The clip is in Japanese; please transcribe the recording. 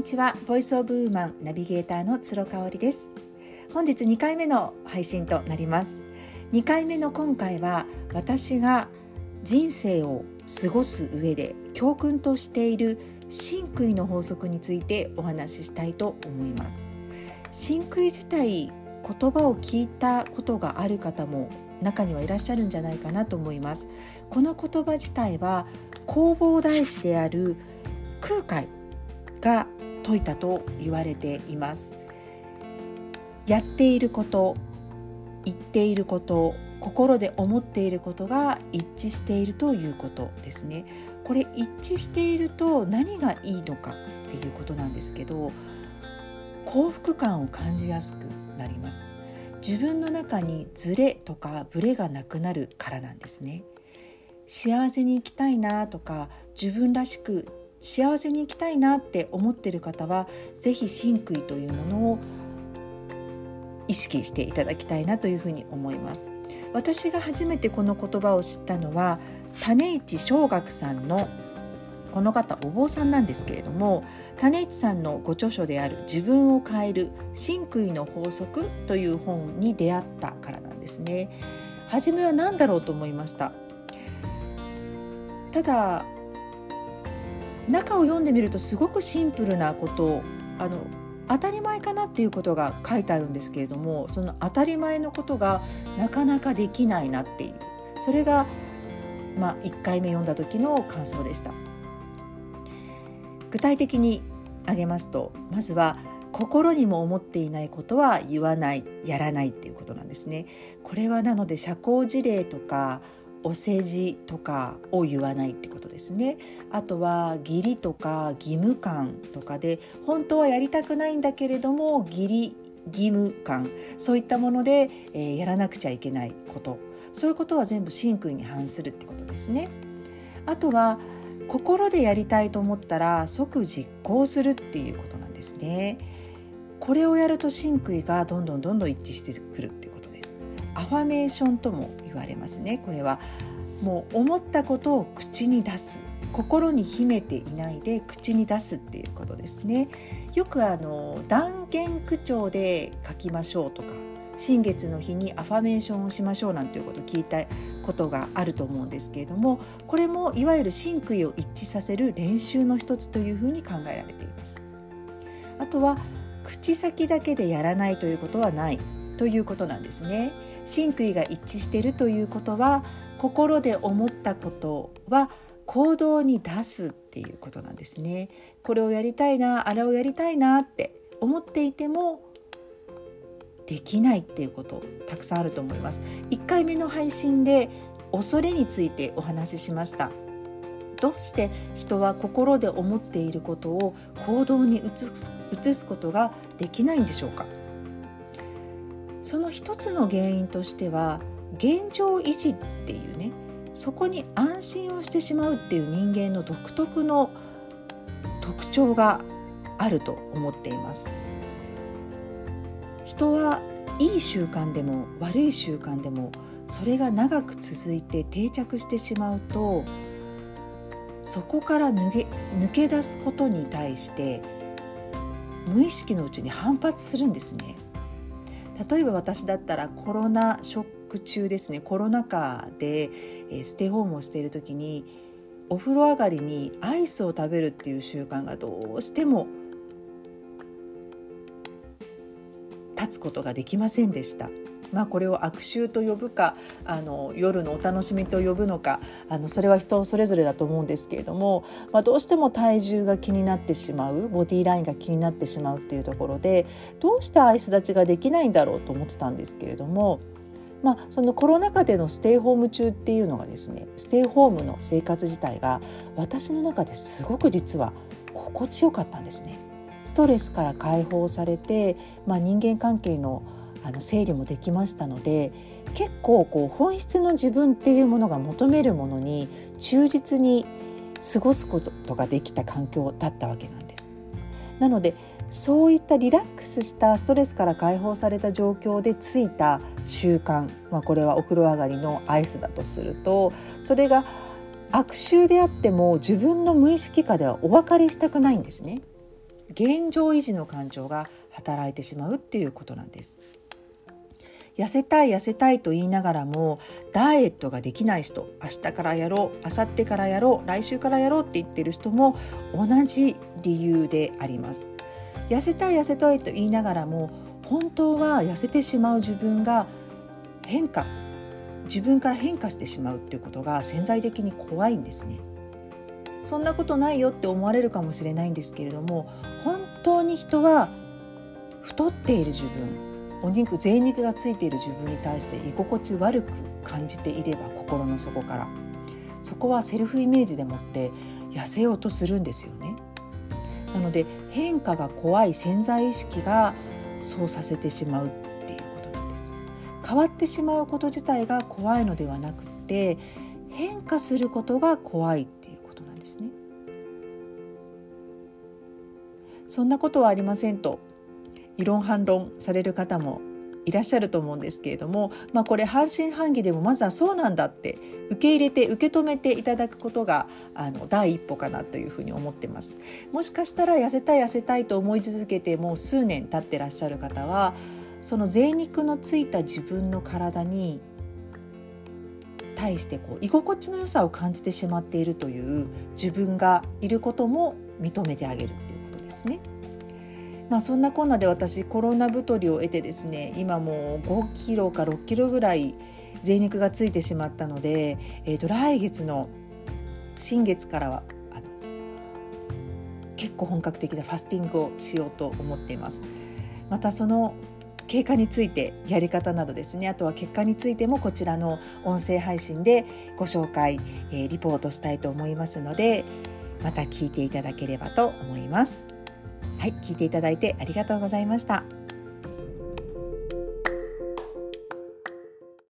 にちは。ボイスオブウーマンナビゲーターの鶴香織です。本日2回目の配信となります。2回目の今回は私が人生を過ごす上で教訓としている真杭の法則についてお話ししたいと思います。真杭自体言葉を聞いたことがある方も中にはいらっしゃるんじゃないかなと思います。この言葉自体は弘法大師である空海が説いたと言われています。やっていること言っていること心で思っていることが一致しているということですね。これ一致していると何がいいのかっていうことなんですけど幸福感を感じやすくなります。自分の中にズレとかブレがなくなるからなんですね。幸せに生きたいなとか自分らしく幸せに生きたいなって思ってる方は是非真杭というものを意識していただきたいなというふうに思います私が初めてこの言葉を知ったのは種市小学さんのこの方お坊さんなんですけれども種市さんのご著書である「自分を変える真杭の法則」という本に出会ったからなんですね。初めは何だろうと思いましたただ中を読んでみるとすごくシンプルなことあの当たり前かなっていうことが書いてあるんですけれどもその当たり前のことがなかなかできないなっていうそれが、まあ、1回目読んだ時の感想でした。具体的に挙げますとまずは心にも思っていないことは言わないやらないっていうことなんですね。これはなので社交辞令とかお世辞とかを言わないってことですね。あとは義理とか義務感とかで本当はやりたくないんだけれども義理義務感。そういったもので、えー、やらなくちゃいけないこと。そういうことは全部真空に反するってことですね。あとは心でやりたいと思ったら即実行するっていうことなんですね。これをやると真空がどんどんどんどん一致してくる。アファメーションとも言われますね。これはもう思ったことを口に出す。心に秘めていないで口に出すっていうことですね。よくあの断言口調で書きましょうとか新月の日にアファメーションをしましょうなんていうことを聞いたことがあると思うんですけれどもこれもいわゆる真杭を一致させる練習の一つというふうに考えられています。あとは口先だけでやらないということはない。ということなんですね真杭が一致しているということは心で思ったことは行動に出すっていうことなんですね。これをやりたいなあれをやりたいなって思っていてもできないっていうことたくさんあると思います。1回目の配信で恐れについてお話ししました。どうして人は心で思っていることを行動に移す移すことができないんでしょうか？その一つの原因としては現状維持っていうねそこに安心をしてしまうっていう人間の独特の特徴があると思っています。人はいい習慣でも悪い習慣でもそれが長く続いて定着してしまうとそこから抜け抜け出すことに対して無意識のうちに反発するんですね。例えば私だったらコロナショック中ですねコロナ禍でえステイホームをしている時にお風呂上がりにアイスを食べるっていう習慣がどうしても立つことができませんでした。まあ、これを悪臭と呼ぶかあの夜のお楽しみと呼ぶのかあのそれは人それぞれだと思うんですけれども、まあ、どうしても体重が気になってしまうボディーラインが気になってしまうっていうところでどうしてアイス立ちができないんだろうと思ってたんですけれども。まあ、そのコロナ禍でのステイホーム中っていうのがですねステイホームの生活自体が私の中ですごく実は心地よかったんですね。ストレスから解放されて、まあ、人間関係のあの整理もできましたので結構こう本質の自分っていうものが求めるものに忠実に過ごすことができた環境だったわけなんです。なのでそういったリラックスしたストレスから解放された状況でついた習慣、まあ、これはお風呂上がりのアイスだとするとそれが悪臭であっても自分の無意識下ではお別れしたくないんですね。現状維持の感情が働いてしまうっていうことなんです。痩せたい痩せたいと言いながらもダイエットができない人明日からやろう明後日からやろう来週からやろうって言ってる人も同じ理由であります。痩せたい痩せたいと言いながらも本当は痩せてしまう自分が変化自分から変化してしまうっていうことが潜在的に怖いんですね。そんなことないよって思われるかもしれないんですけれども本当に人は太っている自分お肉贅肉がついている自分に対して居心地悪く感じていれば心の底からそこはセルフイメージでもって痩せようとするんですよね。なので変化が怖い潜在意識がそうさせてしまうっていうことなんです。変わってしまうこと自体が怖いのではなくて変化することが怖いっていうことなんですね。そんなことはありませんと異論反論される方もいらっしゃると思うんですけれども、まあ、これ半信半疑でもまずはそうなんだって受け入れて受け止めていただくことがあの第一歩かなというふうに思ってますもしかしたら痩せたい痩せたいと思い続けてもう数年経ってらっしゃる方はその贅肉のついた自分の体に対してこう居心地の良さを感じてしまっているという自分がいることも認めてあげるっていうことですね。まあ、そんなこんなで私コロナ太りを得てですね今もう5キロか6キロぐらい贅肉がついてしまったので、えー、と来月の新月からはあの結構本格的なファスティングをしようと思っています。またその経過についてやり方などですねあとは結果についてもこちらの音声配信でご紹介、えー、リポートしたいと思いますのでまた聞いていただければと思います。はい、聞いていただいてありがとうございました。